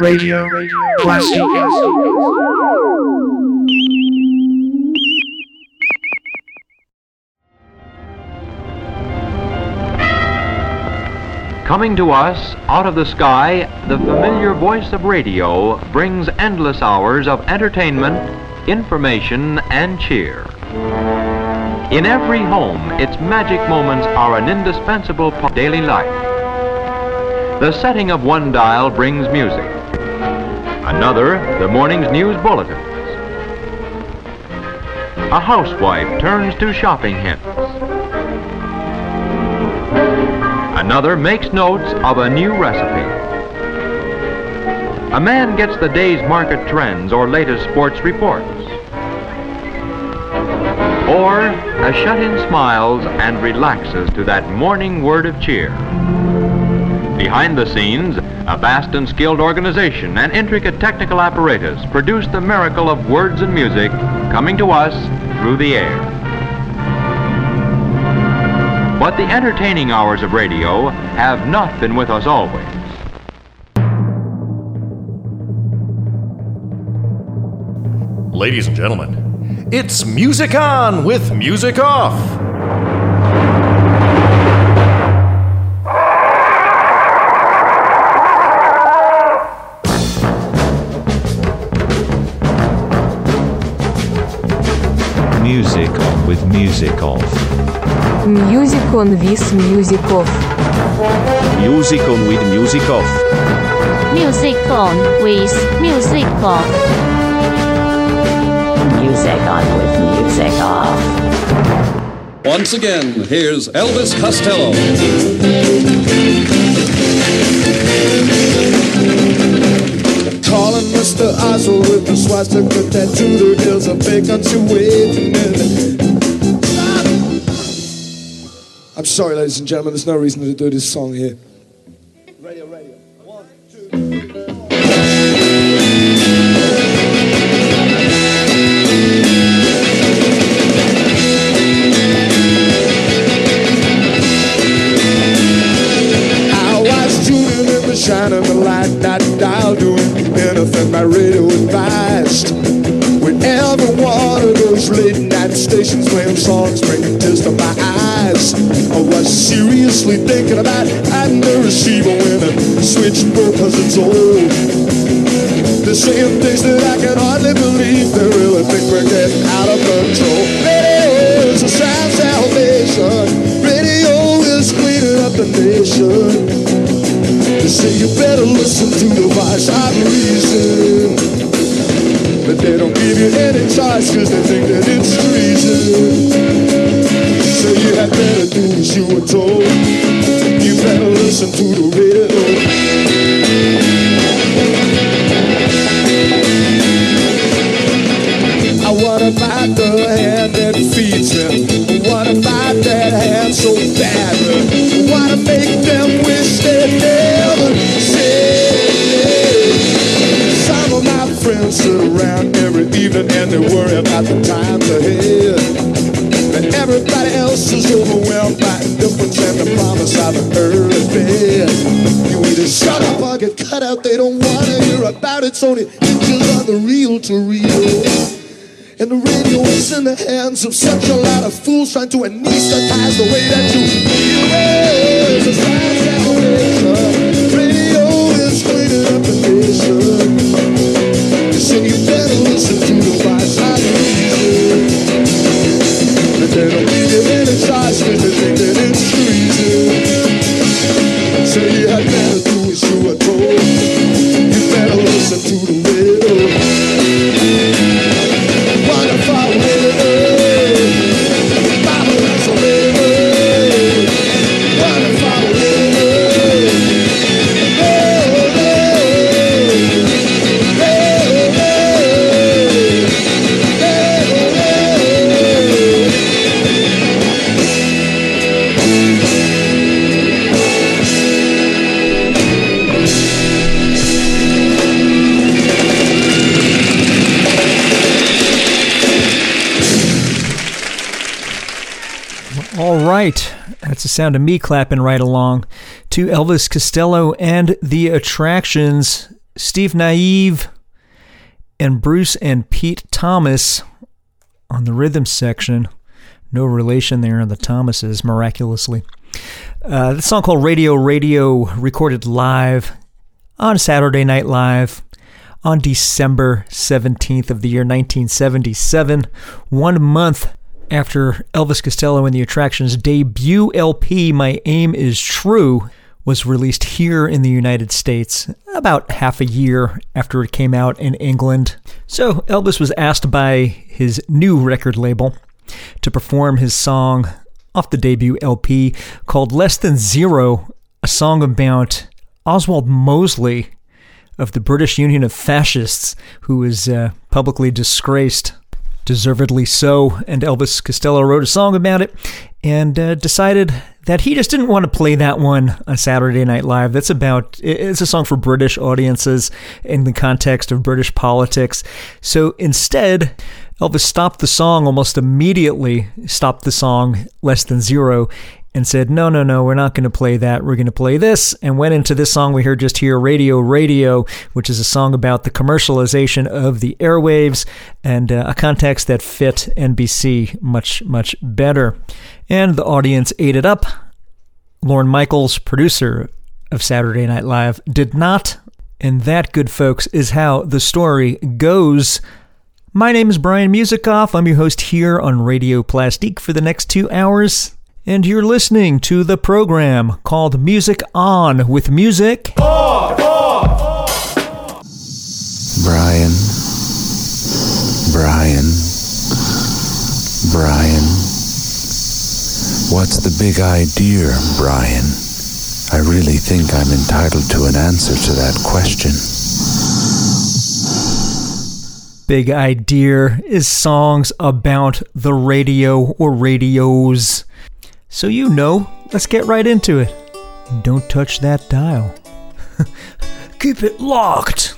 Radio radio, Plastic. Coming to us out of the sky, the familiar voice of radio brings endless hours of entertainment, information, and cheer. In every home, its magic moments are an indispensable part of daily life. The setting of one dial brings music. Another, the morning's news bulletins. A housewife turns to shopping hints. Another makes notes of a new recipe. A man gets the day's market trends or latest sports reports. Or a shut-in smiles and relaxes to that morning word of cheer. Behind the scenes, a vast and skilled organization and intricate technical apparatus produce the miracle of words and music coming to us through the air. But the entertaining hours of radio have not been with us always. Ladies and gentlemen, it's Music On with Music Off. Music on with music off. Music on with music off. Music on with music off. Music on with music off. Music on with music off. Once again, here's Elvis Costello. Mr. Oswald with the swastika tattoo. There is a vacancy waiting. I'm sorry, ladies and gentlemen. There's no reason to do this song here. Better listen to the voice of reason. But they don't give you any choice cause they think that it's treason. So you had better do as you were told. You better listen to the radio. I wanna bite the hand that feeds. I wanna bite that hand so bad. Wanna make them wish they and they worry about the times ahead. And everybody else is overwhelmed by indifference and the promise of an early bed. You either shut up or get cut out. They don't wanna hear about it. It's only inches on the reel to reel. And the radio is in the hands of such a lot of fools trying to anesthetize the way that you feel. It's a salvation. Radio is cleaning up the nation. Sound of me clapping right along to Elvis Costello and the Attractions Steve Naive and Bruce and Pete Thomas on the rhythm section. No relation there on the Thomases, miraculously. Uh, the song called Radio Radio, recorded live on Saturday Night Live on December 17th of the year 1977, one month after Elvis Costello and the Attractions' debut LP, My Aim Is True, was released here in the United States about half a year after it came out in England. So Elvis was asked by his new record label to perform his song off the debut LP called Less Than Zero, a song about Oswald Mosley of the British Union of Fascists, who was uh, publicly disgraced, deservedly so. And Elvis Costello wrote a song about it and uh, decided that he just didn't want to play that one on Saturday Night Live. That's about, it's a song for British audiences in the context of British politics. So instead, Elvis stopped the song almost immediately, stopped the song less than zero, and said, No, no, no, we're not going to play that. We're going to play this. And went into this song we heard just here, Radio Radio, which is a song about the commercialization of the airwaves and uh, a context that fit NBC much, much better. And the audience ate it up. Lorne Michaels, producer of Saturday Night Live, did not. And that, good folks, is how the story goes. My name is Brian Musikoff. I'm your host here on Radio Plastique for the next two hours and you're listening to the program called Music On with Music. Brian. Brian. Brian. What's the big idea, Brian? I really think I'm entitled to an answer to that question. Big Idea is songs about the radio or radios. So you know, let's get right into it. Don't touch that dial. Keep it locked.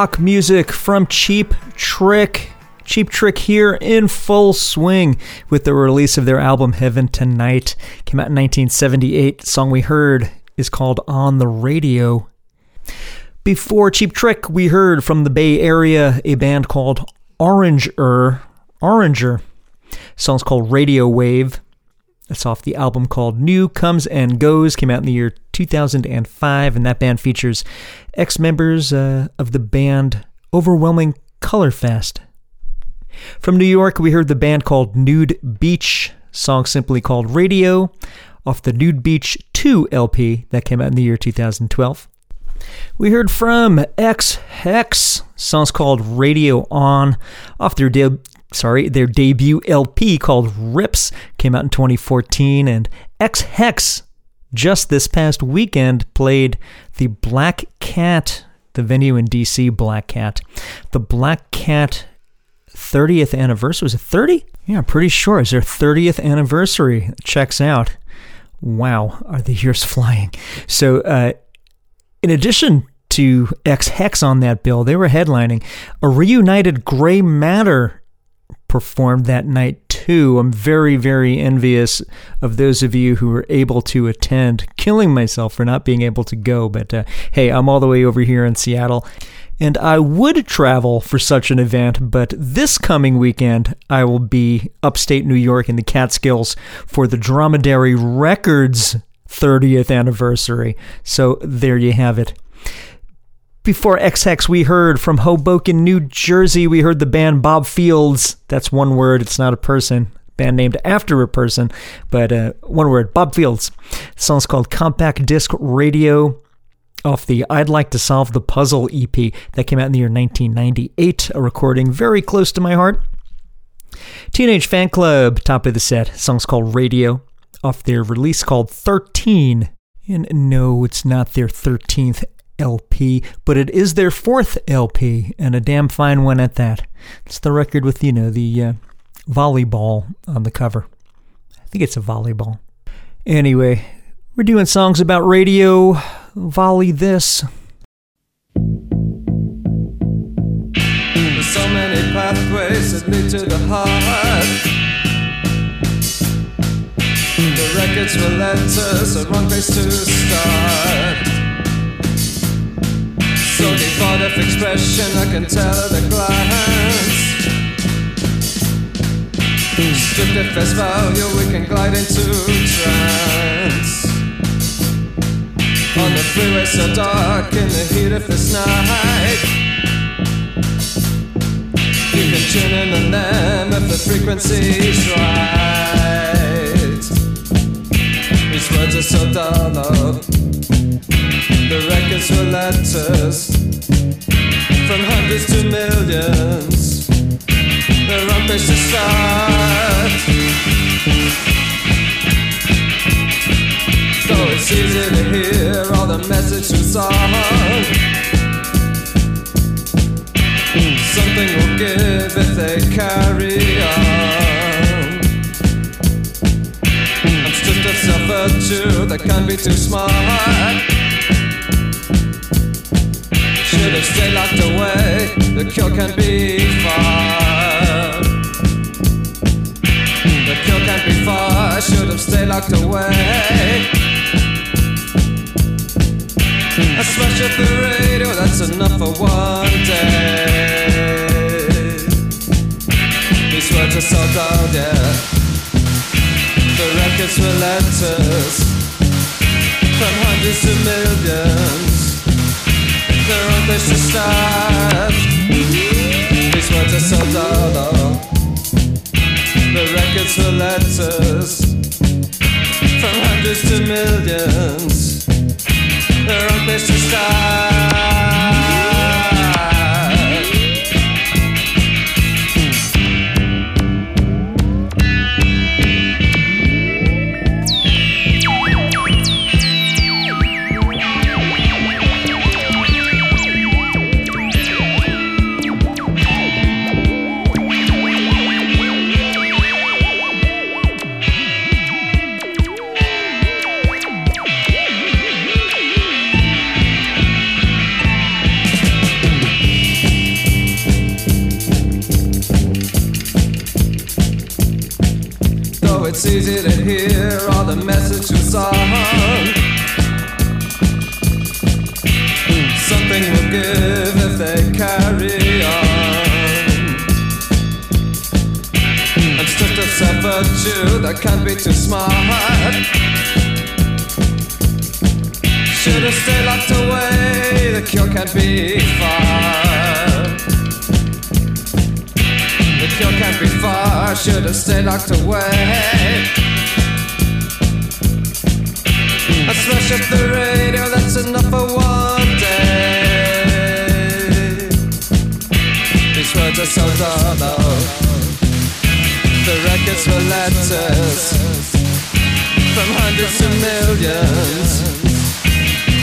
Rock music from Cheap Trick. Cheap Trick here in full swing with the release of their album Heaven Tonight. Came out in 1978. The song we heard is called On the Radio. Before Cheap Trick, we heard from the Bay Area a band called Oranger. Oranger. Song's called Radio Wave. That's off the album called New Comes and Goes. Came out in the year 2005, and that band features ex members uh, of the band Overwhelming Colorfast. From New York, we heard the band called Nude Beach, song simply called Radio, off the Nude Beach 2 LP that came out in the year 2012. We heard from Ex Hex, songs called Radio On, off their de- sorry, their debut LP called Rips came out in 2014 and Ex Hex just this past weekend played the Black Cat, the venue in DC Black Cat. The Black Cat 30th anniversary was it 30? Yeah, I'm pretty sure it's their 30th anniversary. Checks out. Wow, are the years flying. So, uh, in addition to Ex Hex on that bill, they were headlining a reunited Gray Matter performed that night too. I'm very, very envious of those of you who were able to attend, killing myself for not being able to go. But uh, hey, I'm all the way over here in Seattle. And I would travel for such an event, but this coming weekend I will be upstate New York in the Catskills for the Dromedary Records 30th anniversary. So there you have it. Before Ex Hex, we heard from Hoboken, New Jersey. We heard the band bobfields. That's one word, it's not a person. Band named after a person, but uh, one word bobfields. The song's called Compact Disc Radio off the I'd Like to Solve the Puzzle EP that came out in the year 1998, a recording very close to my heart. Teenage Fanclub, top of the set. The song's called Radio off their release called 13. And no, it's not their 13th LP, but it is their fourth LP, and a damn fine one at that. It's the record with, you know, the uh, volleyball on the cover. I think it's a volleyball. Anyway, we're doing songs about radio. Volley this. There's so many pathways that lead to the heart. The records were letters, wrong place to start. So devoid of expression, I can tell at a glance. Stripped at face value, we can glide into trance. On the freeway so dark in the heat of this night. You can tune in on them if the frequency's right. These words are so dull. The records were letters from hundreds to millions. The place to start. Though it's easy to hear all the message from song. Something will give if they carry on. I'm stripped of self virtue that can't be too smart. Should have stayed locked away, the cure can be far. The cure can't be far, I should have stayed locked away. I smash up the radio, that's enough for one day. These words are so dull, yeah. The records were letters from hundreds to millions. On place to start. These words are so dull. The records were letters from hundreds to millions. They're on place song. Something will give if they carry on. I'm stripped of self virtue that can't be too smart. Should have stayed locked away? The cure can't be far. The cure can't be far. Should have stayed locked away? I smash up the radio, that's enough for one day. These words are so dull. The records were letters from hundreds to millions.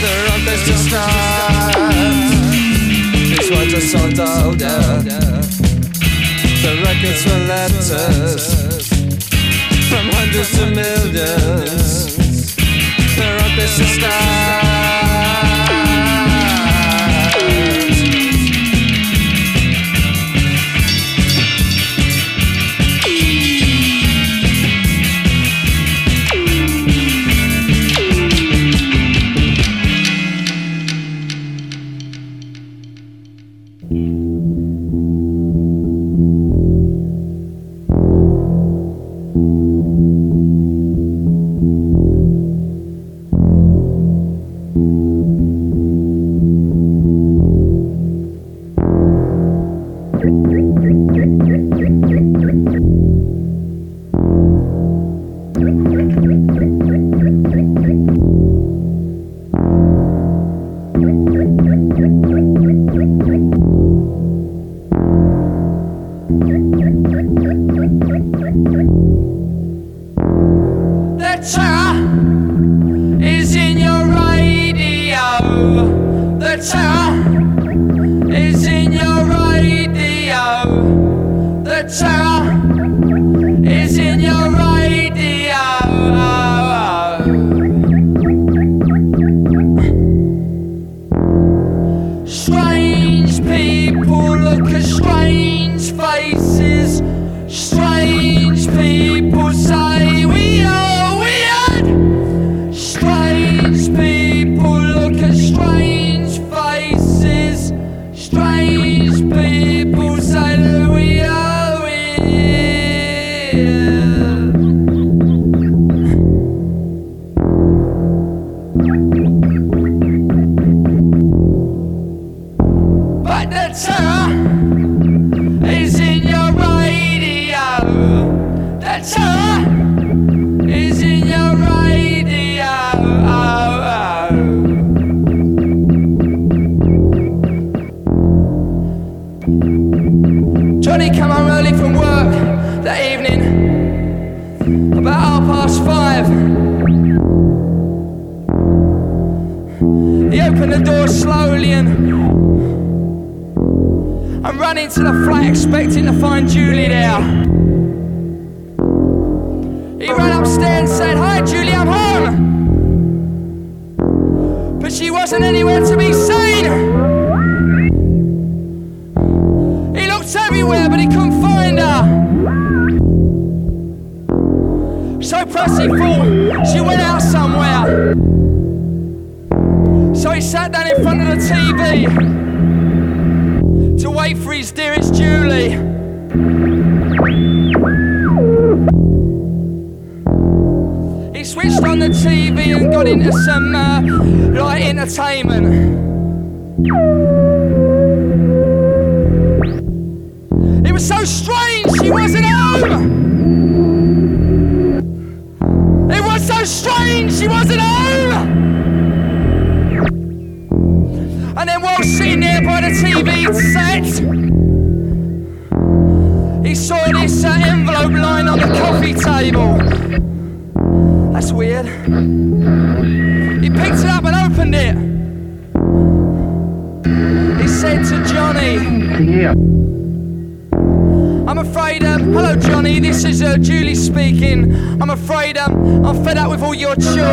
The wrong place to start. These words are so dull, yeah. The records were letters from hundreds to millions sister of the sister.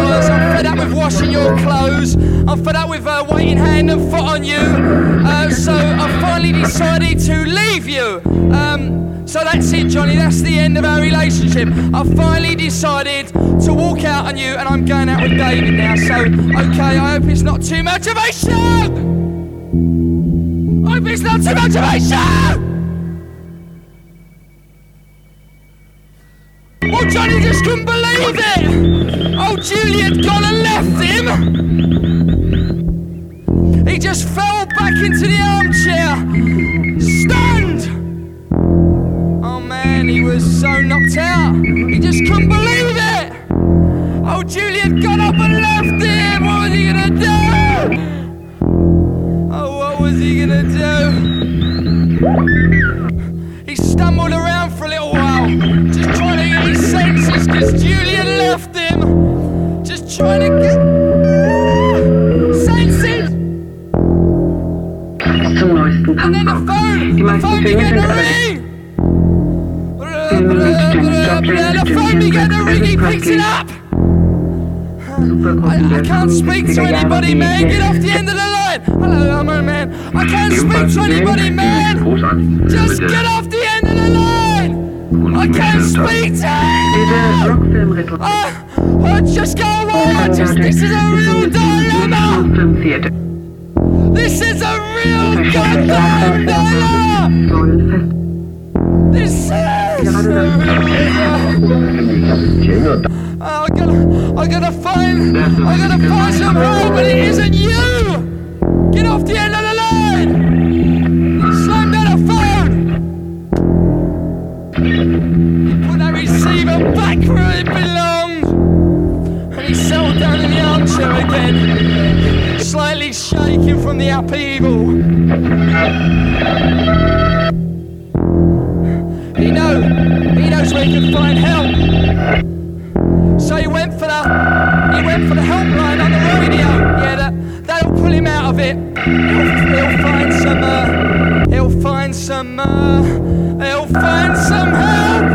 I'm fed up with washing your clothes. I'm fed up with uh, waiting hand and foot on you. Uh, so I finally decided to leave you. Um, so that's it, Johnny. That's the end of our relationship. I finally decided to walk out on you, and I'm going out with David now. So, okay, I hope it's not too much of a shock. I hope it's not too much of a show. Oh, Johnny just couldn't believe it! Oh, Julie had gone and left him! He just fell back into the armchair, stunned! Oh man, he was so knocked out, he just couldn't believe it! Oh, Julie got up and left him! What was he gonna do? Oh, what was he gonna do? He stumbled around senses because Julian left him. Just trying to get senses. And then the phone, the phone began to ring. The phone began to ring, he picked it up. I, I can't speak to anybody, man. Get off the end of the line. Hello, I'm a man. I can't speak to anybody, man. Just get off the end of the line. I can't speak to him. Uh, uh, just go away. I just, this is a real dilemma. This is a real goddamn dilemma. This is Oh, I gotta, I gotta find, I gotta find some help, but it isn't you. Get off the end of armchair slightly shaking from the upheaval. He knows, he knows where he can find help. So he went for the he went for the helpline on the radio. Yeah, that that'll pull him out of it. He'll, he'll find some uh, he'll find some uh, he'll find some help.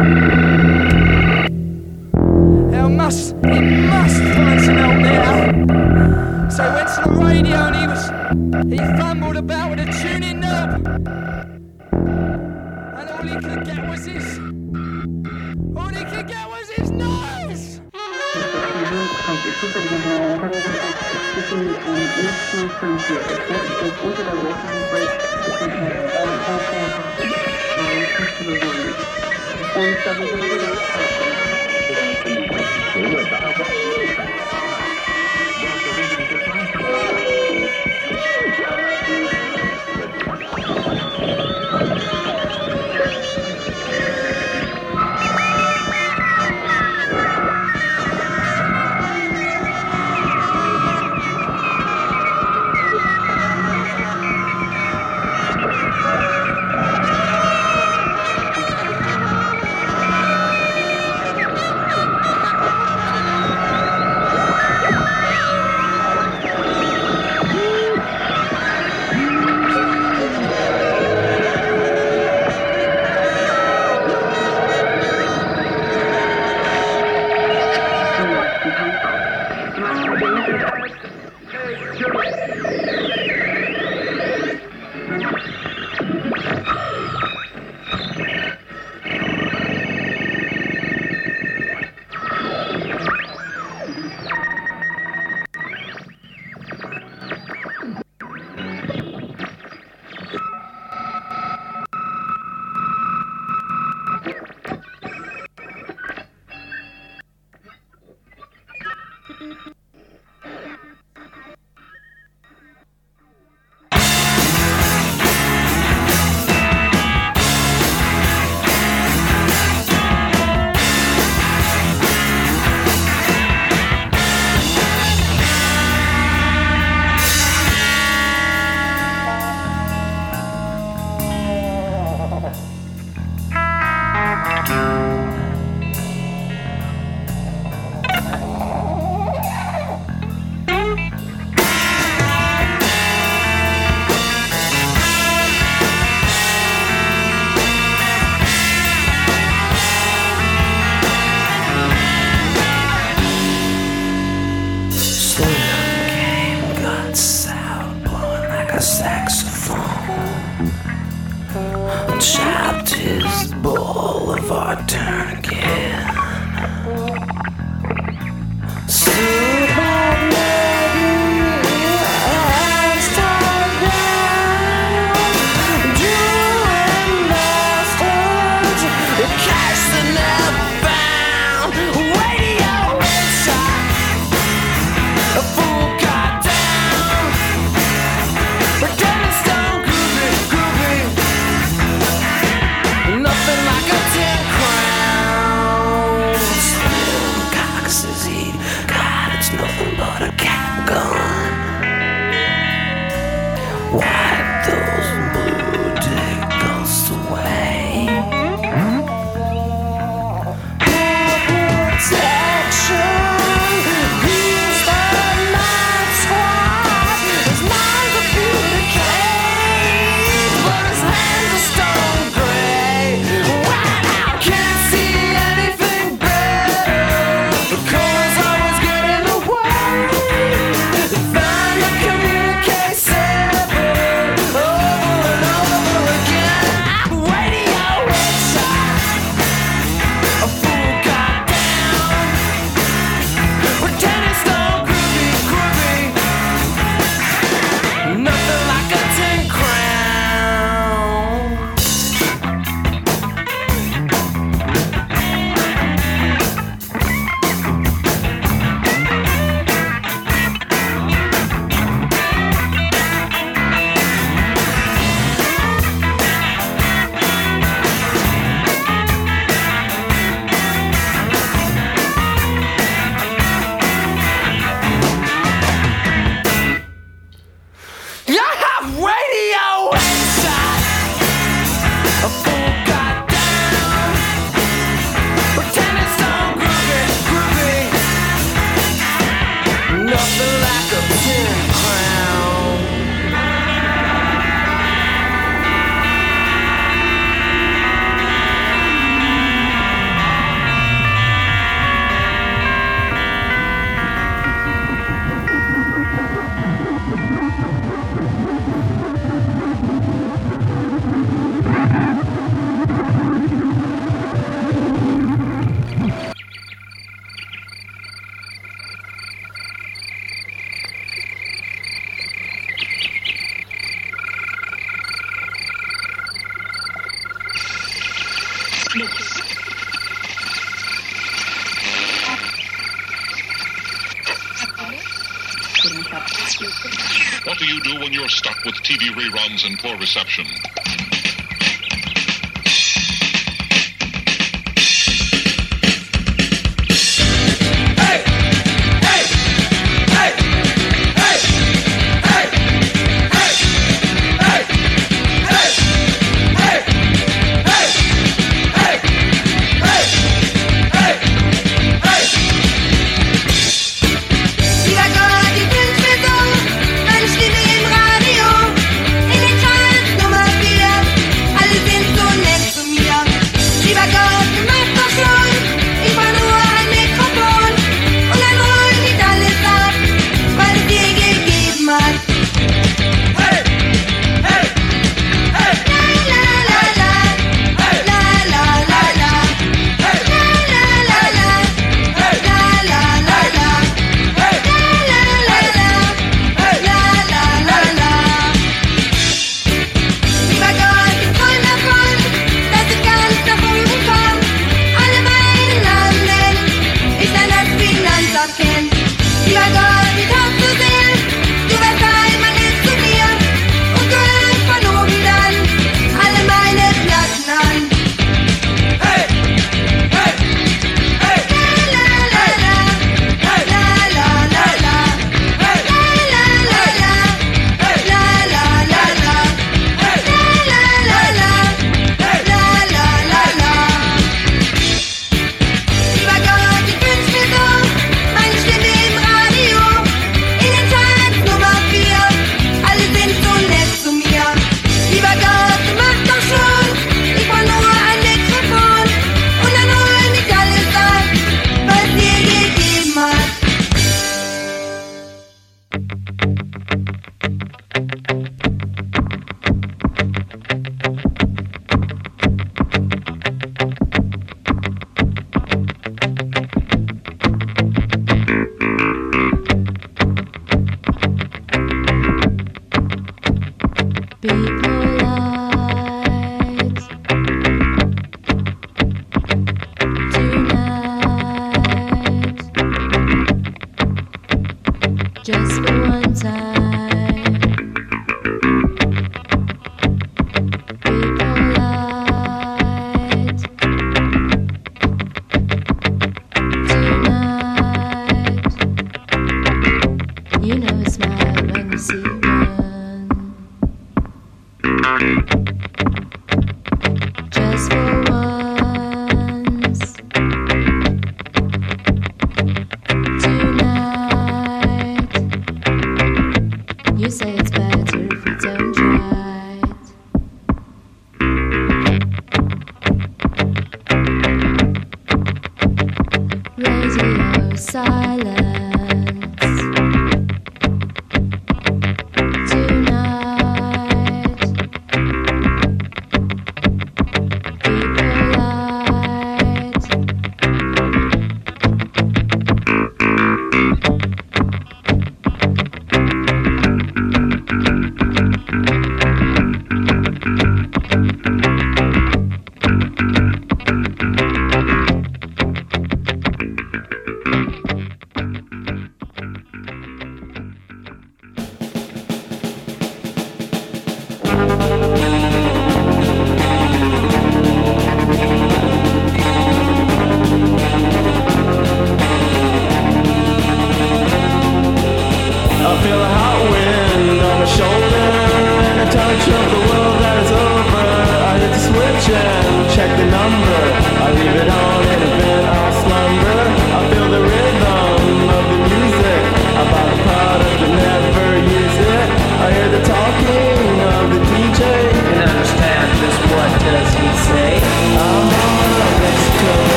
He must he must find some help now. So I went to the radio and he was he fumbled about with a tuning knob. And all he could get was his all he could get was his noise! You have radio inside a fool full goddamn. Pretending so groovy, groovy. Nothing like a pin. Reception?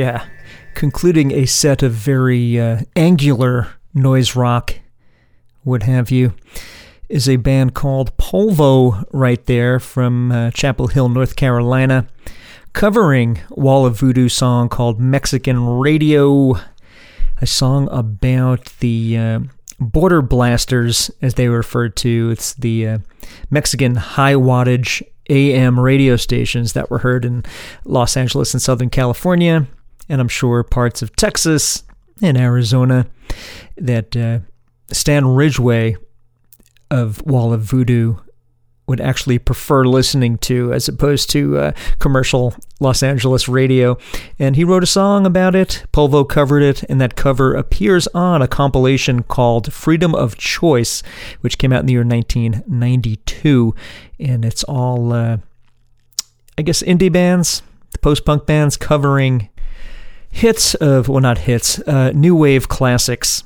Yeah. Concluding a set of very uh, angular noise rock, what have you, is a band called Polvo right there from uh, Chapel Hill, North Carolina, covering Wall of Voodoo song called Mexican Radio, a song about the uh, border blasters, as they were referred to. It's the uh, Mexican high wattage AM radio stations that were heard in Los Angeles and Southern California, and I'm sure parts of Texas and Arizona that uh, Stan Ridgway of Wall of Voodoo would actually prefer listening to as opposed to uh, commercial Los Angeles radio. And he wrote a song about it. Polvo covered it, and that cover appears on a compilation called Freedom of Choice, which came out in the year 1992. And it's all, uh, I guess, indie bands, the post punk bands covering hits of, well, not hits, uh, new wave classics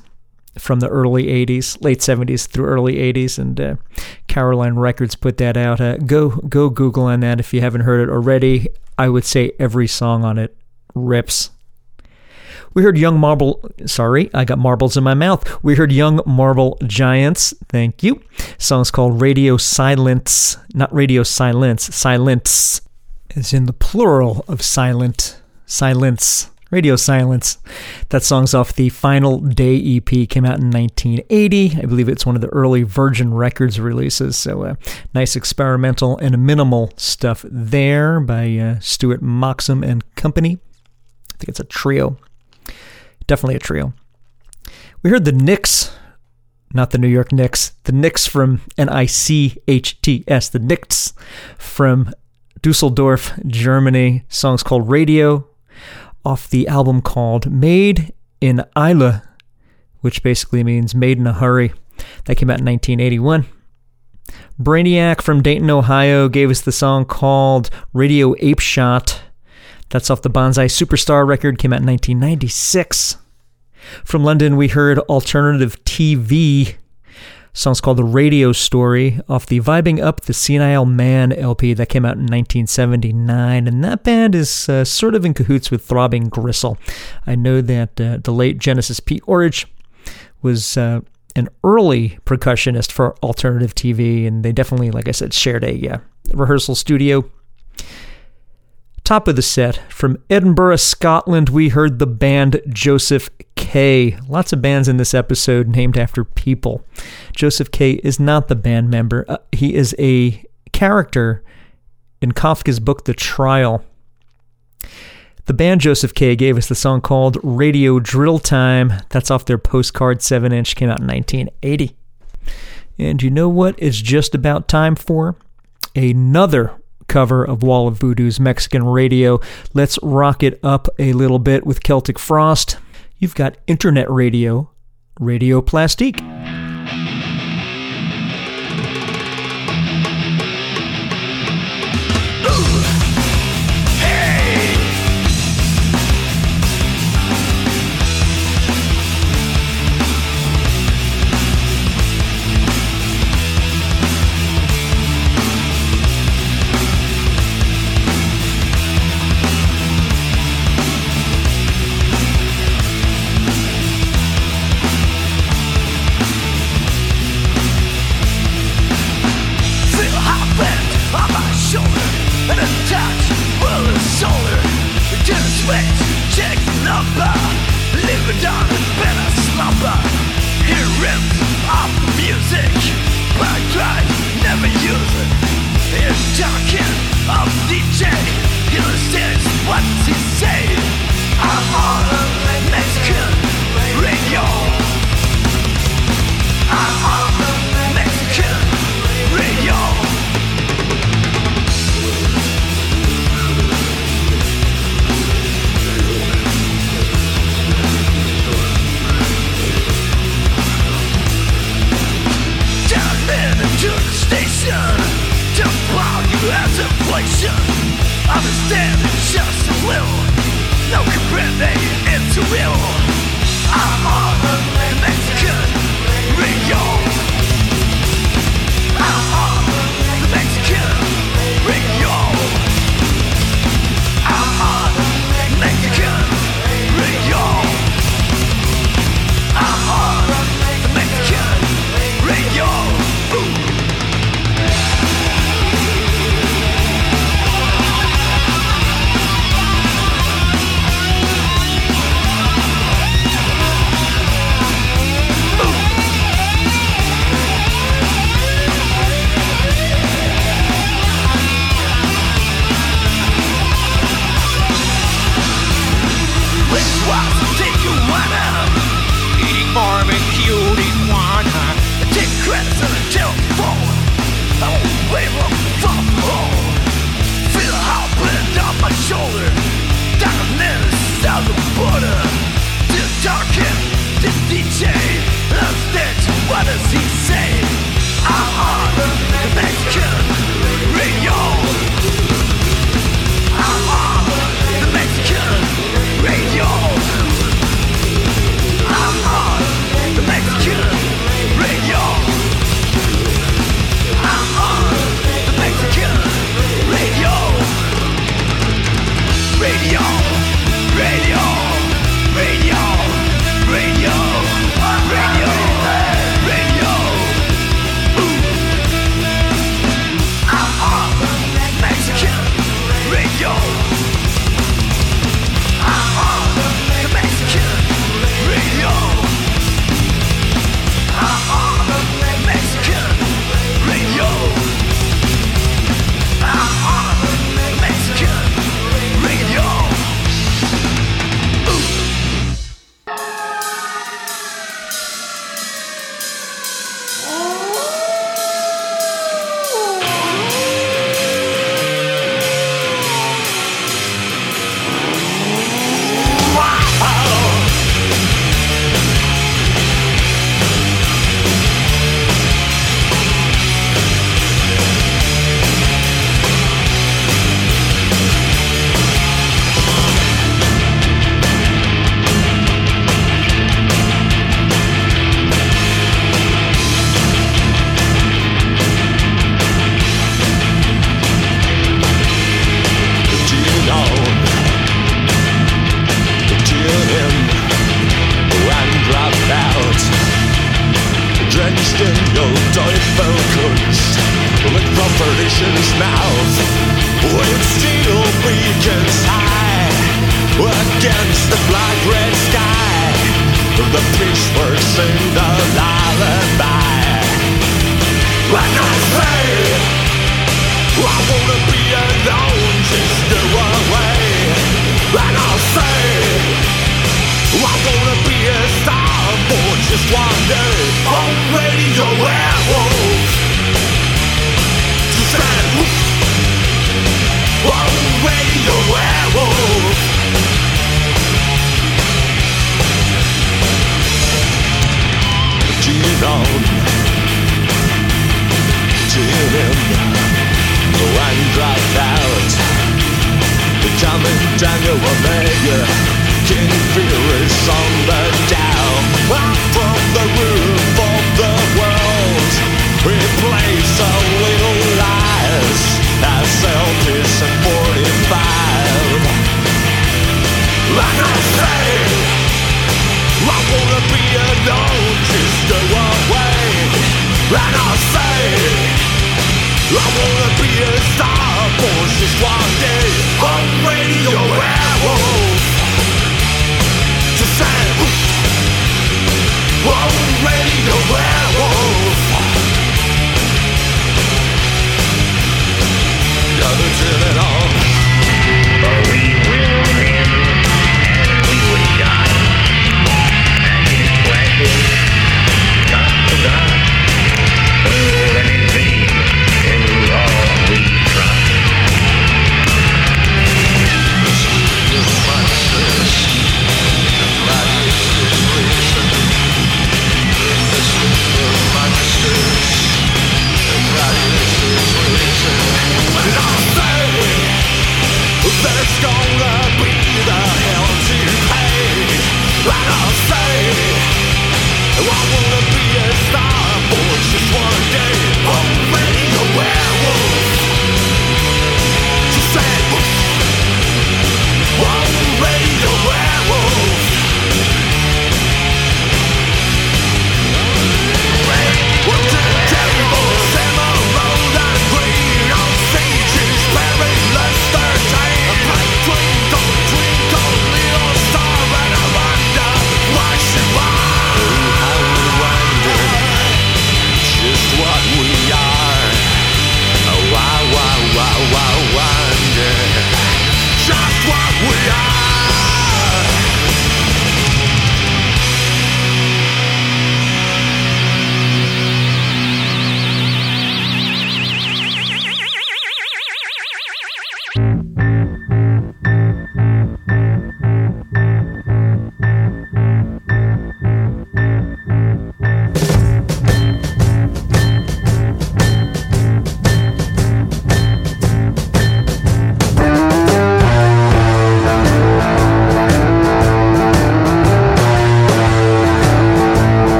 from the early 80s, late 70s through early 80s, and uh, Caroline Records put that out. Uh, go go Google on that if you haven't heard it already. I would say every song on it rips. We heard Young Marble, sorry, I got marbles in my mouth. We heard Young Marble Giants, thank you. Song's called Radio Silents, not Radio Silence, Silents, is in the plural of silent, silents. Radio Silents. That song's off the Final Day EP, came out in 1980. I believe it's one of the early Virgin Records releases. So, uh, nice experimental and minimal stuff there by uh, Stuart Moxham and Company. I think it's a trio. Definitely a trio. We heard the Nichts, not the New York Knicks, the Nichts from N I C H T S, the Nichts from Dusseldorf, Germany. Song's called Radio off the album called Made in Eile, which basically means made in a hurry. That came out in 1981. Brainiac from Dayton, Ohio gave us the song called Radio Apeshot. That's off the Bonsai Superstar record, came out in 1996. From London, we heard Alternative TV Song's called The Radio Story off the Vibing Up the Senile Man LP that came out in 1979. And that band is uh, sort of in cahoots with Throbbing Gristle. I know that uh, the late Genesis P-Orridge was uh, an early percussionist for alternative TV, and they definitely, like I said, shared a uh, rehearsal studio. Top of the set, from Edinburgh, Scotland, we heard the band Josef K. Lots of bands in this episode named after people. Josef K is not the band member, uh, he is a character in Kafka's book The Trial. The band Josef K gave us the song called Radio Drill Time. That's off their postcard 7 inch, came out in 1980. And you know what it's just about time for? Another cover of Wall of Voodoo's Mexican Radio. Let's rock it up a little bit with Celtic Frost. You've got Internet Radio, Radio Plastique.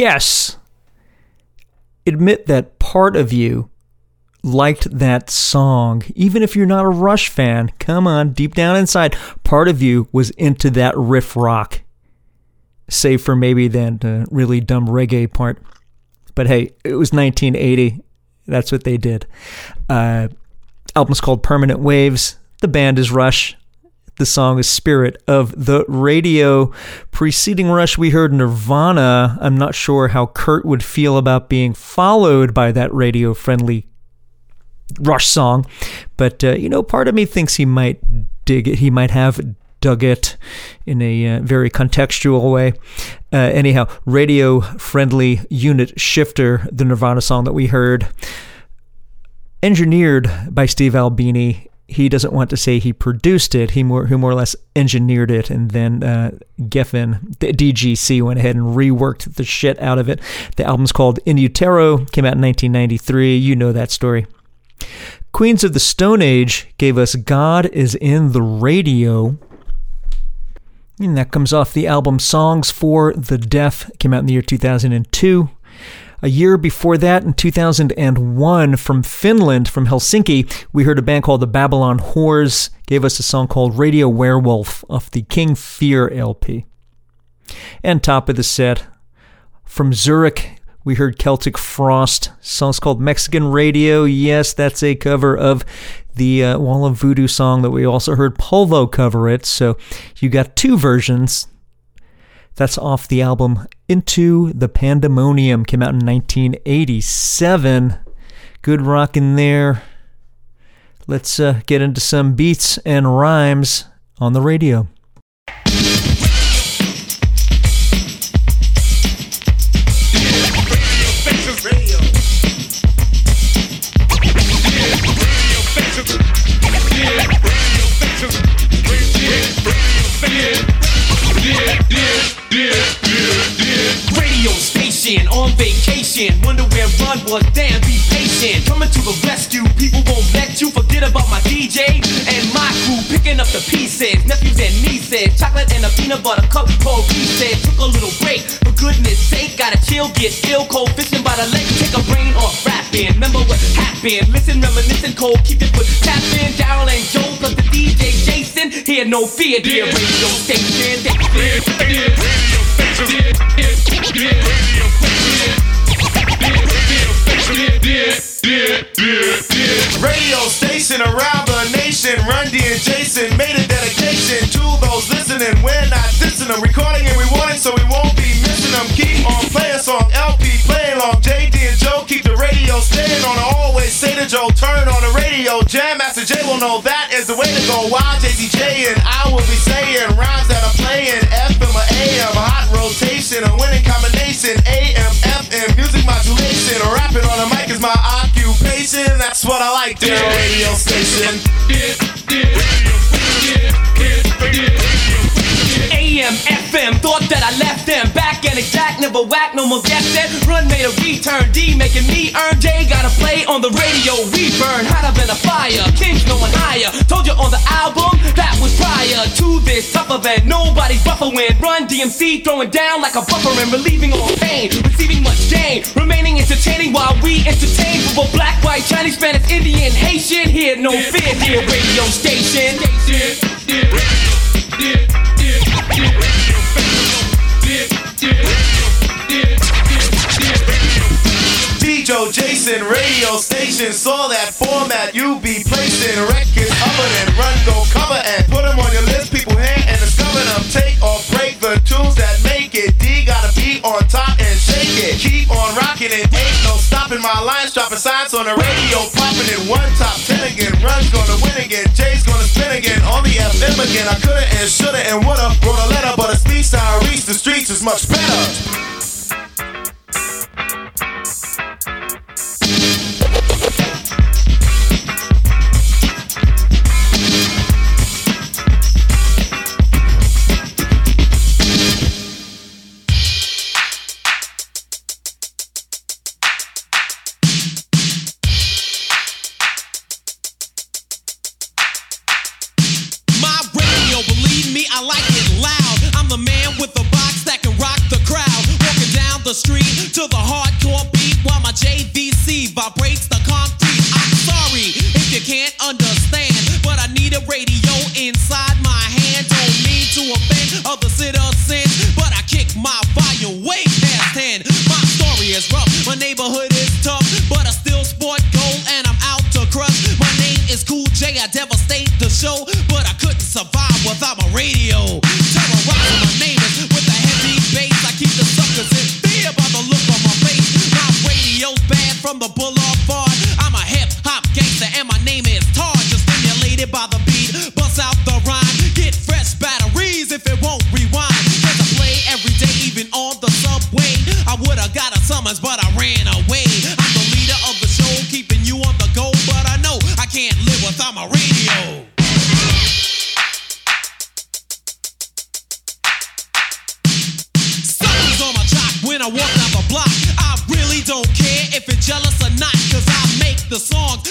Yes. Admit that part of you liked that song. Even if you're not a Rush fan, come on, deep down inside, part of you was into that riff rock. Save for maybe that uh, really dumb reggae part. But hey, it was 1980. That's what they did. Uh, album's called Permanent Waves. The band is Rush. The song is Spirit of the Radio. Preceding Rush, we heard Nirvana. I'm not sure how Kurt would feel about being followed by that radio friendly Rush song, but uh, you know, part of me thinks he might dig it. He might have dug it in a uh, very contextual way. Uh, anyhow, radio friendly unit shifter, the Nirvana song that we heard, engineered by Steve Albini. He doesn't want to say he produced it. He more, who more or less engineered it, and then uh, Geffen, the DGC, went ahead and reworked the shit out of it. The album's called In Utero, came out in 1993. You know that story. Queens of the Stone Age gave us God is in the Radio. And that comes off the album Songs for the Deaf, came out in the year 2002. A year before that, in 2001, from Finland, from Helsinki, we heard a band called the Babylon Whores, gave us a song called Radio Werewolf off the Kingfear LP. And top of the set, from Zurich, we heard Celtic Frost. Song's called Mexican Radio. Yes, that's a cover of the uh, Wall of Voodoo song that we also heard Polvo cover it. So you got two versions. That's off the album Into the Pandemonium. Came out in 1987. Good rock in there. Let's uh, get into some beats and rhymes on the radio. Radio station on vacation. Wonder where Run was. Damn, be patient. Coming to the rescue. People won't let you forget about my DJ and my crew. Picking up the pieces. Nephews and nieces. Chocolate and a peanut butter cup called Reese's. Took a little break. For goodness sake, gotta chill, get ill. Cold fishing by the lake. Take a brain off rapping. Remember what happened. Listen, reminiscing cold. Keep it foot tapping. Darryl and Joe plus the DJ Jason. Here, no fear, dear radio station. radio Jason made a dedication to those listening. We're not dissing them, recording and rewarding, so we won't be missing them. Keep on playing song LP, playing long. JD and Joe keep the radio staying on. I always say to Joe, turn on the radio. Jam Master Jay will know that is the way to go. While JCJ and I will be saying rhymes that I'm playing. FM or AM, hot rotation, a winning combination. AM, FM, music modulation. Rapping on the mic is my occupation. That's what I like, the radio station. That I left them back and exact, never whack, no more guess that. Run made a return, D making me earn. J gotta play on the radio, we burn hotter than a fire. Kings going higher, told you on the album that was prior to this tougher than nobody's buffer when run DMC throwing down like a buffer and relieving all pain, receiving much gain, remaining entertaining while we entertain. For black, white, Chinese, Spanish, Indian, Haitian, here no fear, dear radio station. Joe Jason radio station. Saw that format you be placing. Records other than run go cover and put them on your list. People hear and discover them take or break the tunes that make it. D gotta be on top and shake it. Keep on rocking it. Ain't no stopping my lines. Dropping signs on the radio. Popping it one top ten again. Run's gonna win again. Jay's gonna spin again. On the FM again. I coulda and shoulda and woulda wrote a letter. But a speed style reach the streets is much better vibrates the concrete. I'm sorry if you can't understand, but I need a radio inside my hand. Don't mean to offend other citizens, but I kick my volume way past 10. My story is rough, my neighborhood is tough, but I still sport gold and I'm out to crush. My name is Cool J, I devastate the show, but I couldn't survive without my radio. By the beat. Bust out the rhyme. Get fresh batteries if it won't rewind. Cause I play every day, even on the subway. I would've got a summons, but I ran away. I'm the leader of the show, keeping you on the go. But I know I can't live without my radio. Something's on my jock when I walk down the block. I really don't care if you're jealous or not, cause I make the songs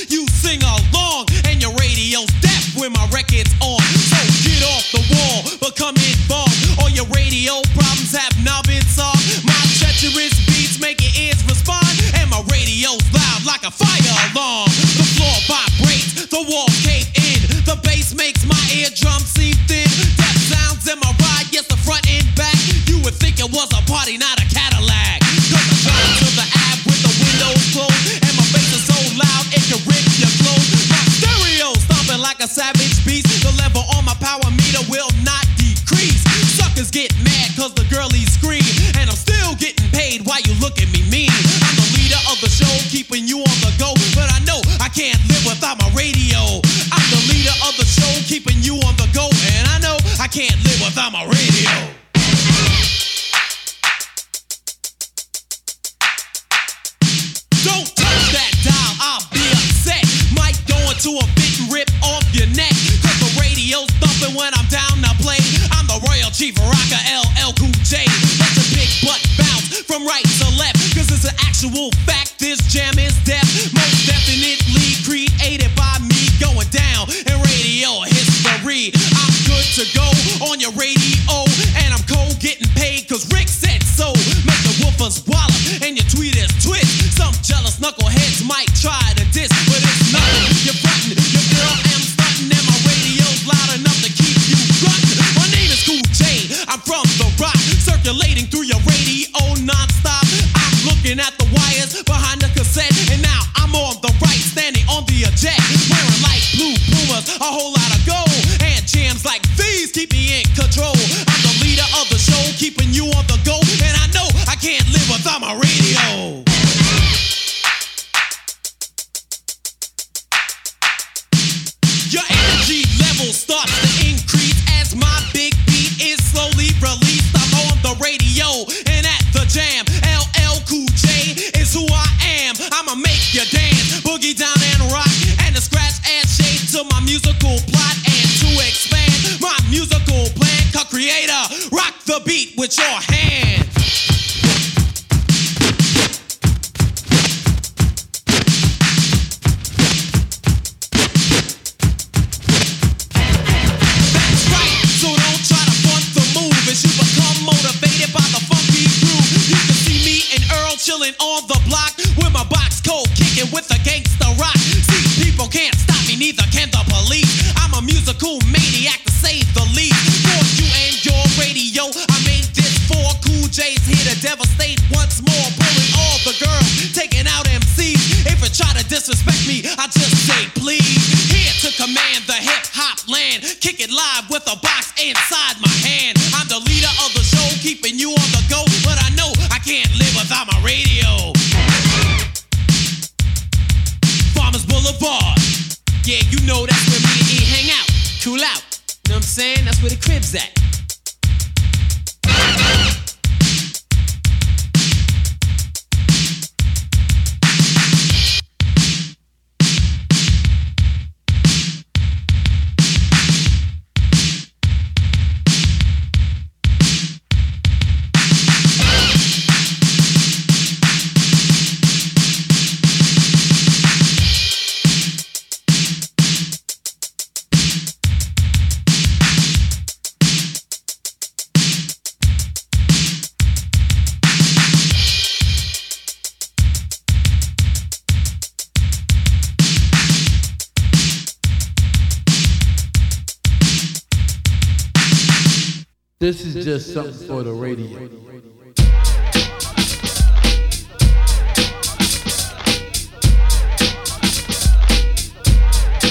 This is just something for the radio.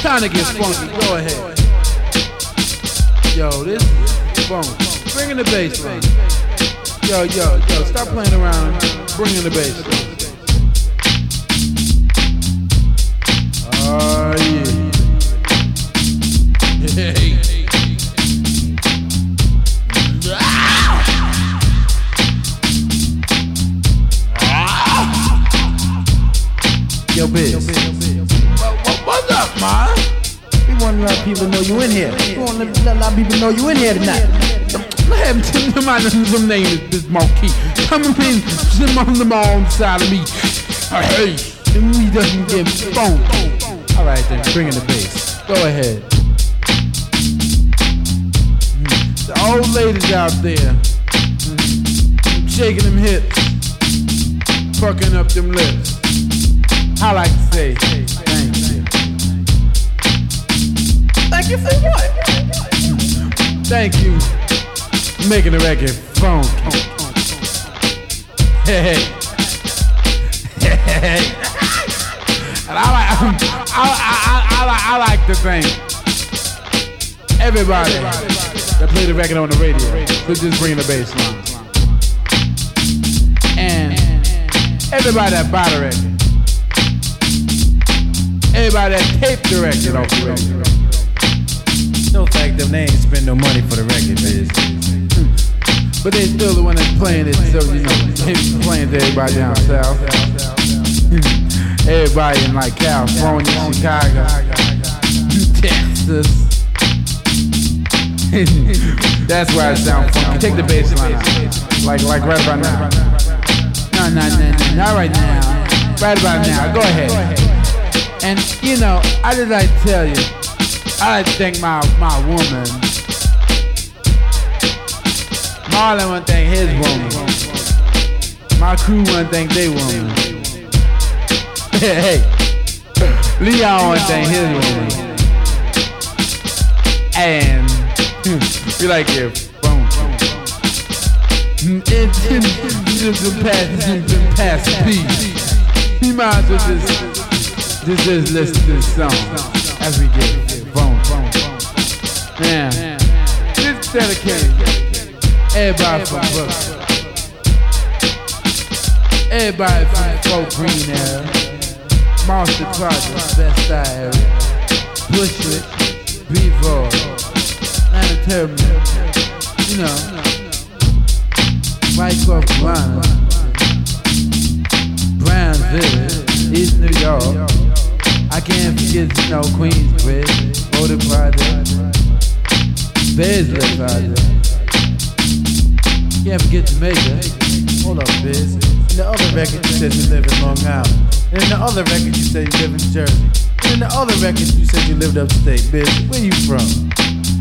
Time to get funky. Go ahead. Yo, this is funk. Bring in the bass line. Yo, yo, yo, stop playing around. Bring in the bass line. Oh, yeah. Hey. Yo, bitch. What's up, man? We want to let people know you in here. We want to let a lot of people know you in here tonight. Let him tell them my some name is this. Come and pin some on the on side of me. Uh, hey, and we doesn't get phone. All right, then bring in the bass. Go ahead. The old ladies out there, shaking them hips, fucking up them lips. I like to say thank you. Thank you for what? Thank you making the record funky. Hey, hey. hey. And I like, I, I, I, I, like, I like to thank everybody that played the record on the radio for just bringing the bass line. And everybody that bought the record. Everybody that taped the record off the. No fact them they ain't spend no money for the record, biz. Hmm. But they still the one that's playing it, so you know, they playing to everybody down south. Hmm. everybody in like California, Chicago, Texas. that's why it sounds funky. Take the bass line out. Like, like right about now. No, no, no, no, not right now. Right about now. Go ahead. And you know, I just like to tell you, I thank my my woman. Marlon to thank his woman. My crew to thank their woman. hey, Leon want to thank his woman. And we like your phone. It's just a a pass beat. He might as well just, just, just listen to this song as we get phone, phone. Now, this is dedicated. Everybody from Brooklyn. Everybody from Fort Greene area. Monster Project, Best Side area. Bushwick, Beeville, Planetarium. You know. Wyckoff, Carolina. Brownsville, East New York. I can't forget, you know, Queensbridge, Boulder Project, Beasley Project. Can't forget Jamaica. Hold up, Biz. In the other record, you said you live in Long Island. And in the other record, you said you live in Jersey. And in the other record, you said you lived upstate, Biz. Where you from?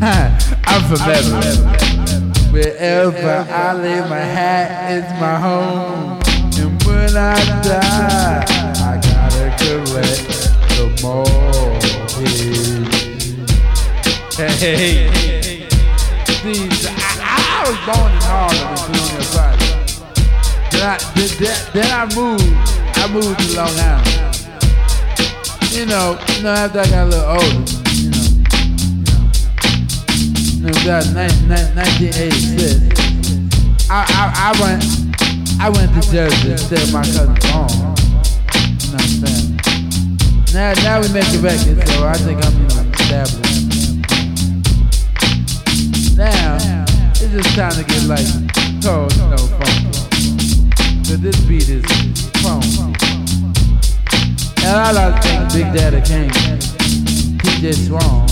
I'm from Beverly. Wherever I lay my hat is my home. And when I die, Collect the mortgage. Hey, see, I, I was born in Harlem in Colonial Project. Then I, then, then, I moved, I moved to Long Island. You know, you know, after I got a little older, you know, it was about 1986. I, I, I went, I went to Jersey instead of my cousin's home. You know what I'm saying? Now, now we make a record, so I think I'm, you know, established. Now, it's just time to get like cold, you know, funky. But this beat is funky. And I like to thank Big Daddy Kane, TJ Swan,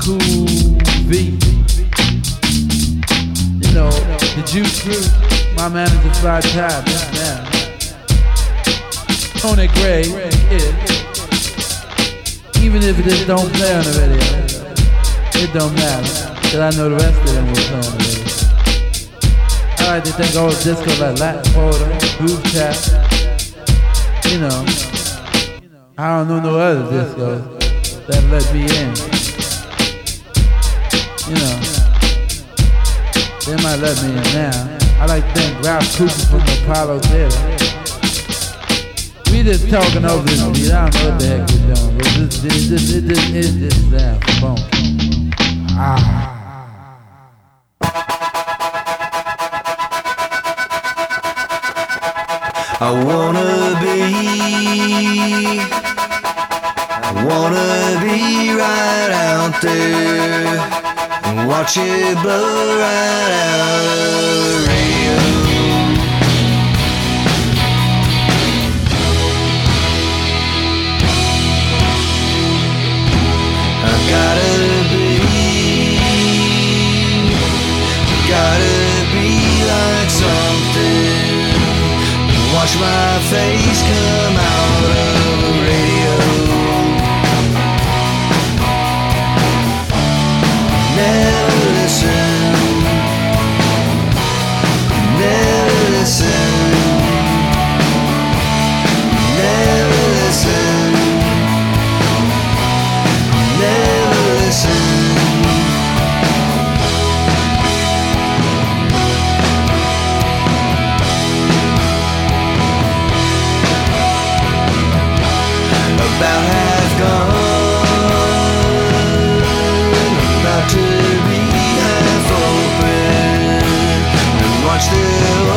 Cool V. You know, the Juice Crew, my manager Fly Ty, this. Tony Gray, yeah. Even if it just don't play on the radio, it don't matter. Cause I know the rest of them will play on the radio. I like to think old disco like Latin Quarter, Groove Tap. You know, I don't know no other discos that let me in. You know, they might let me in now. I like to thank Ralph Cooper from Apollo Theater. Just talking over this beat. I don't know what the heck we're doing, but this, funky. Ah. I wanna be, I wanna be right out there and watch it blow right out of the radio. Watch my face come out of radio. still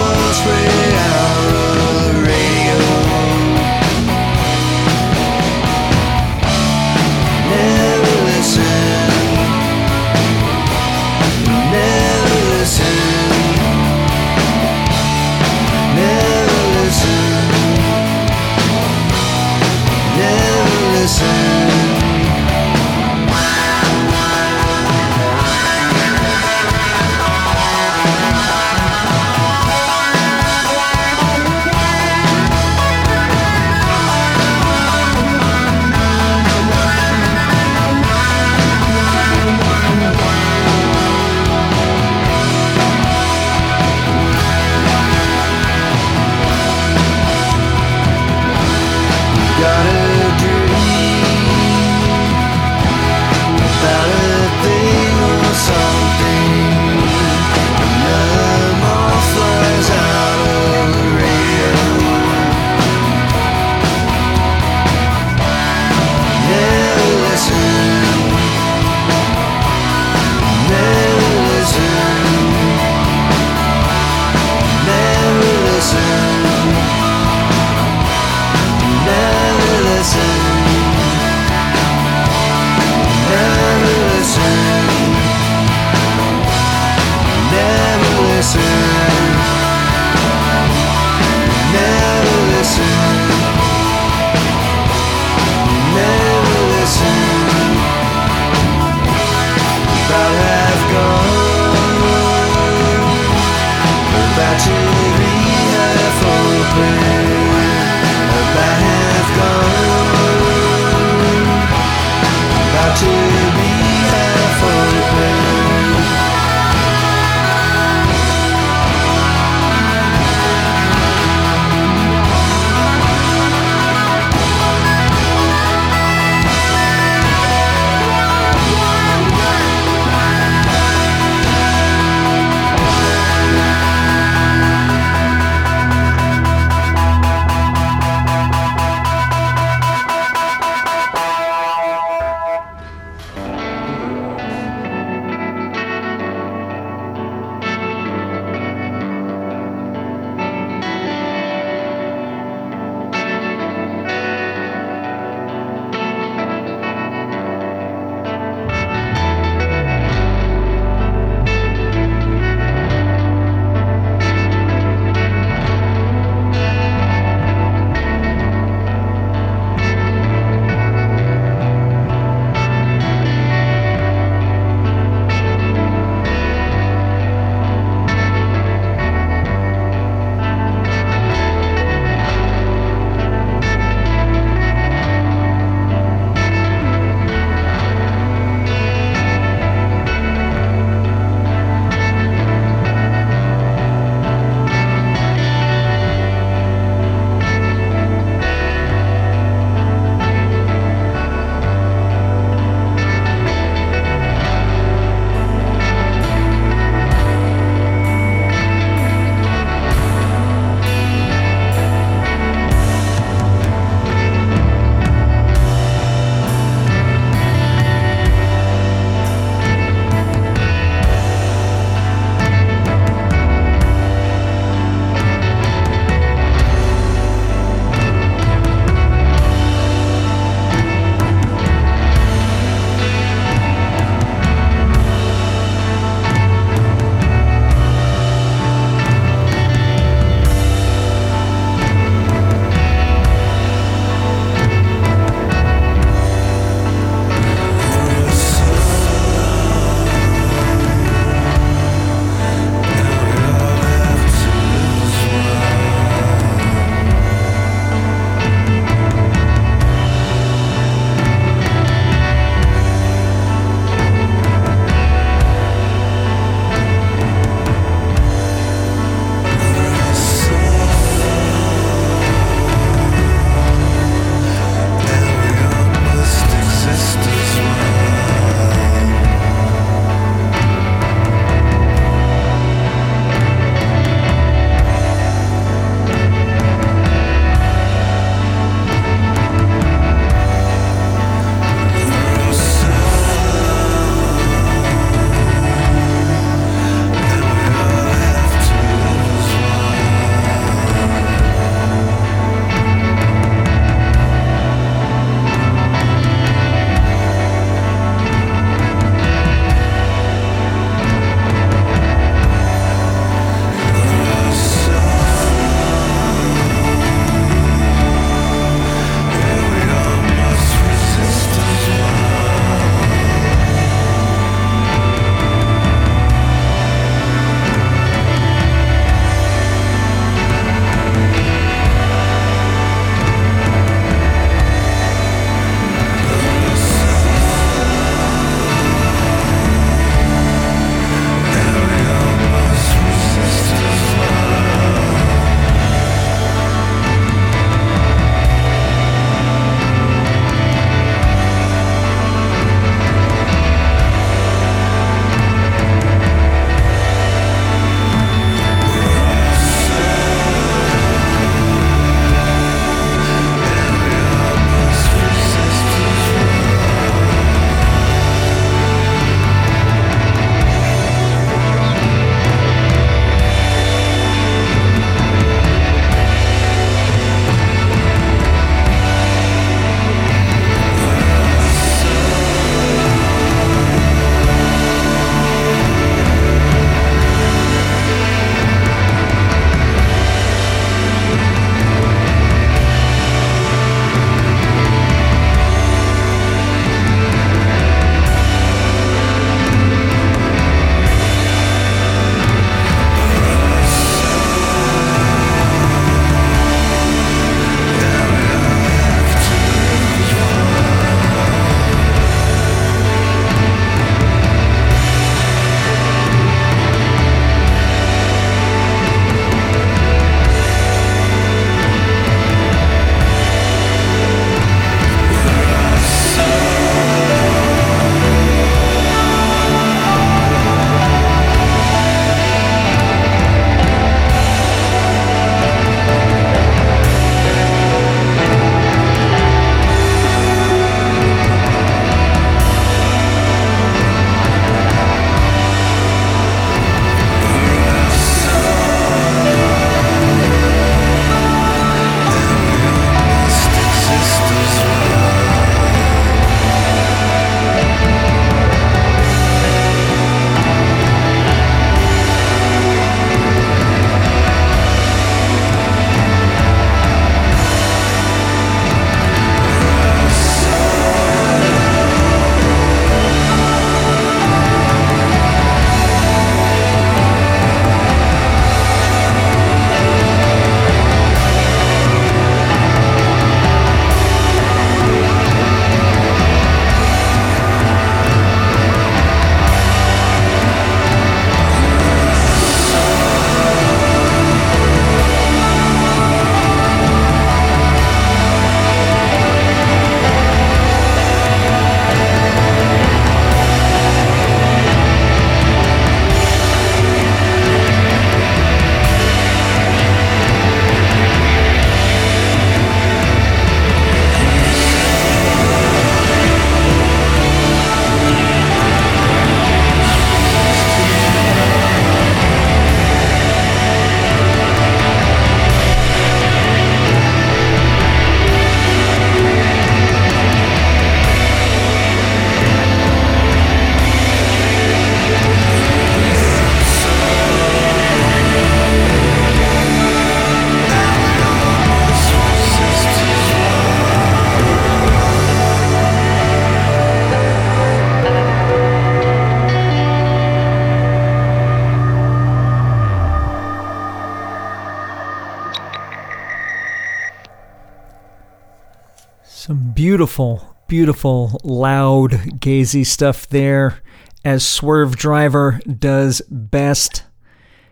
beautiful, beautiful, loud, gazy stuff there, as Swervedriver does best.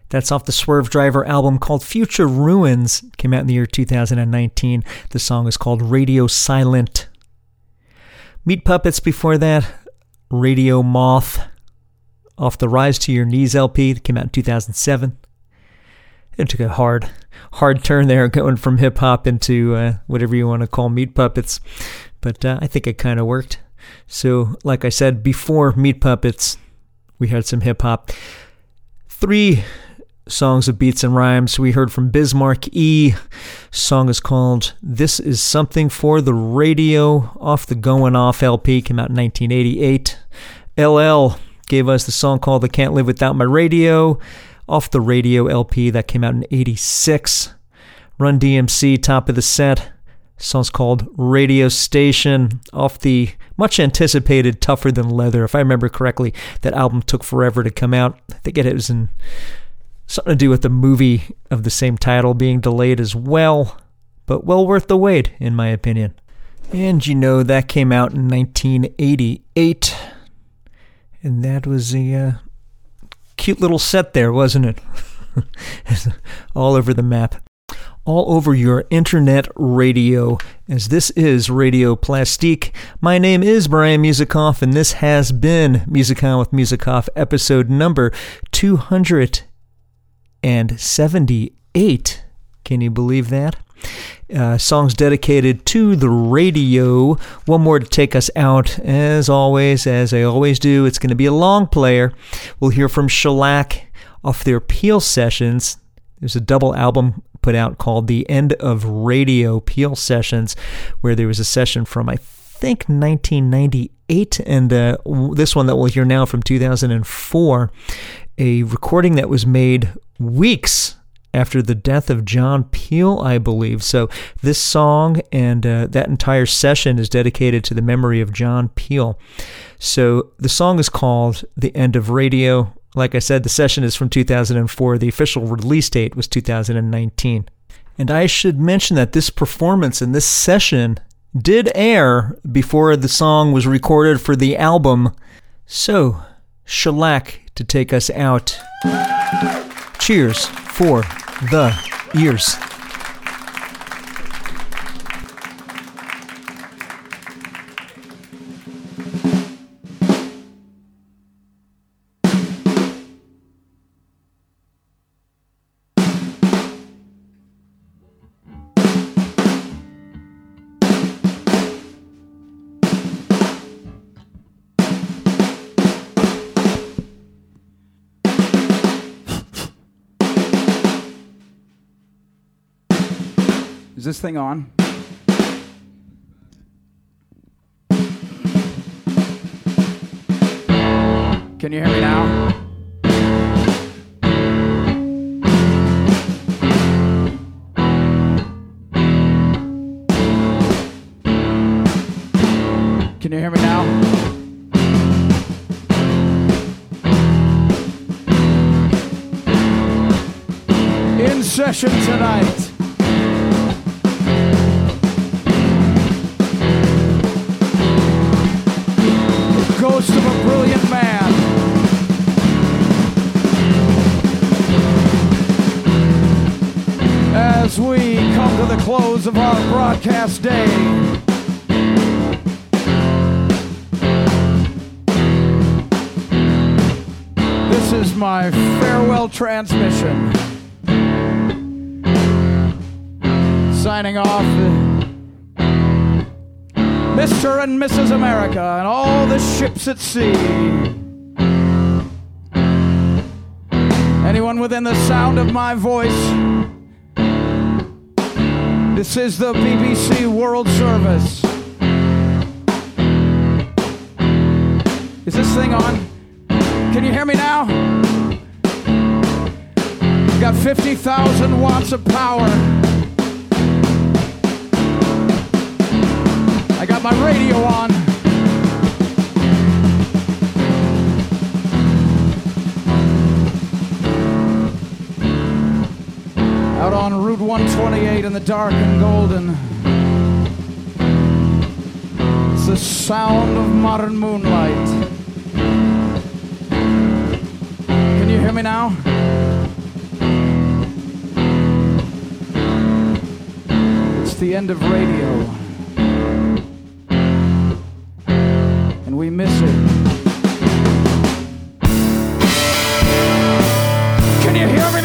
That's off the Swervedriver album called Future Ruins. Came out in the year 2019. The song is called Radio Silent. Meat Puppets before that, Radio Moth. Off the Rise to Your Knees LP that came out in 2007. It took a hard, hard turn there, going from hip hop into uh, whatever you want to call Meat Puppets. But uh, I think it kind of worked. So, like I said, before Meat Puppets, we had some hip hop. Three songs of beats and rhymes. We heard from Bismarck E. Song is called This Is Something for the Radio off the Going Off LP, came out in 1988. LL gave us the song called The Can't Live Without My Radio off the Radio LP that came out in 86. Run DMC, top of the set. Song's called Radio Station off the much anticipated Tougher Than Leather. If I remember correctly, that album took forever to come out. I think it was in something to do with the movie of the same title being delayed as well, but well worth the wait, in my opinion. And you know, that came out in 1988, and that was the uh, cute little set there, wasn't it? All over the map. All over your internet radio, as this is Radio Plastique. My name is Brian Musikoff, and this has been Musicon with Musikoff, episode number 278. Can you believe that? Uh, songs dedicated to the radio. One more to take us out. As always, as I always do, it's going to be a long player. We'll hear from Shellac off their Peel sessions. There's a double album put out called The End of Radio Peel Sessions, where there was a session from, I think, 1998, and uh, this one that we'll hear now from 2004, a recording that was made weeks after the death of John Peel, I believe. So this song and uh, that entire session is dedicated to the memory of John Peel. So the song is called The End of Radio. Like I said, the session is from 2004. The official release date was 2019. And I should mention that this performance and this session did air before the song was recorded for the album. So, shellac to take us out. Cheers for the ears. This thing on? Can you hear me now? Can you hear me now? In session tonight. Close of our broadcast day, this is my farewell transmission. Signing off. Mr. and Mrs. America and all the ships at sea. Anyone within the sound of my voice, this is the BBC World Service. Is this thing on? Can you hear me now? Got 50,000 watts of power. I got my radio on. Out on Route 128 in the dark and golden. It's the sound of modern moonlight. Can you hear me now? It's the end of radio. And we miss it. Can you hear me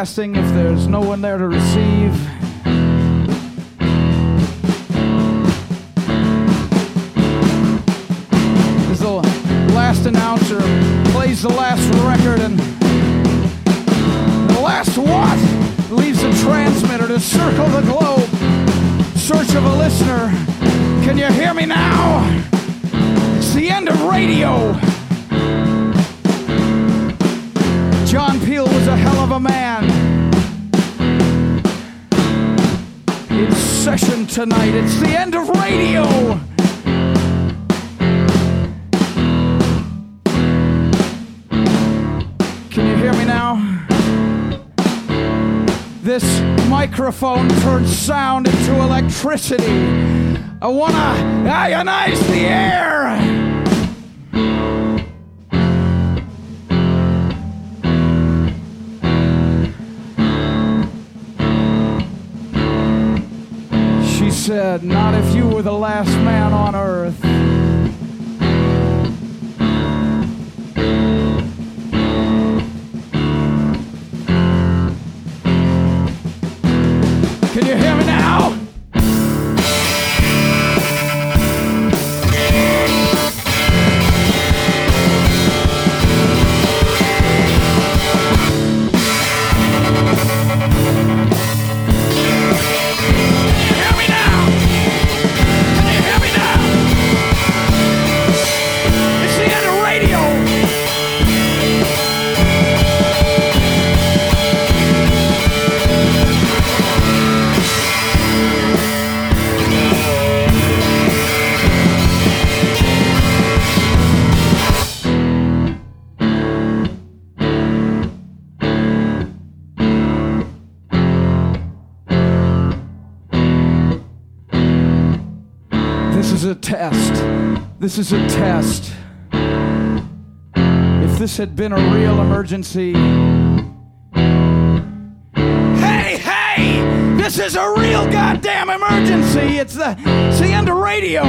broadcasting if there's no one there to receive? As the last announcer plays the last record and the last what leaves the transmitter to circle the globe, search of a listener. Can you hear me now? Tonight, it's the end of radio. Can you hear me now? This microphone turns sound into electricity. I wanna ionize the air. Not if you were the last This is a test. If this had been a real emergency. Hey, hey! This is a real goddamn emergency! It's the, it's the end of radio!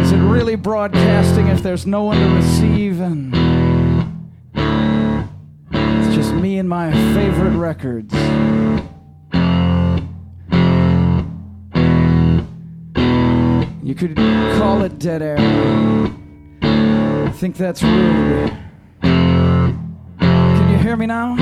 Is it really broadcasting if there's no one to receive and. Me and my favorite records. You could call it dead air. I think that's rude. Can you hear me now?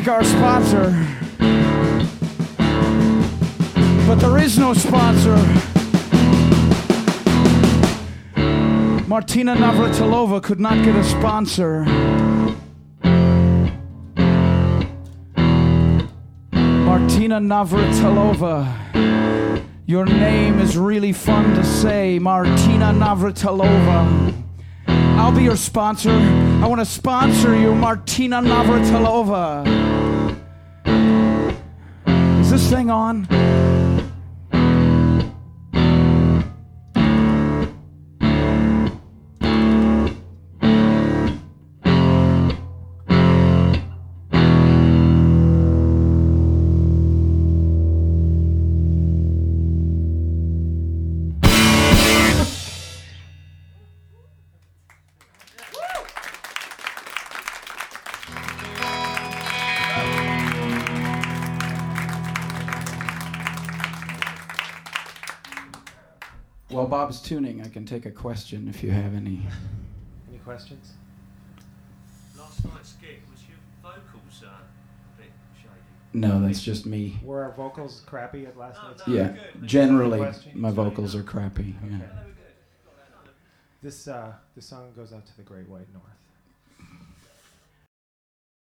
Thank our sponsor. But there is no sponsor. Martina Navratilova could not get a sponsor. Martina Navratilova. Your name is really fun to say, Martina Navratilova. I'll be your sponsor. I want to sponsor you, Martina Navratilova. Thing on? Bob's tuning, I can take a question if you have any. Any questions? Last night's gig was your vocals uh, a bit shady. No, that's just me. Were our vocals crappy at last night's? Yeah, gig? generally my vocals are crappy. Yeah. This uh, this song goes out to the Great White North.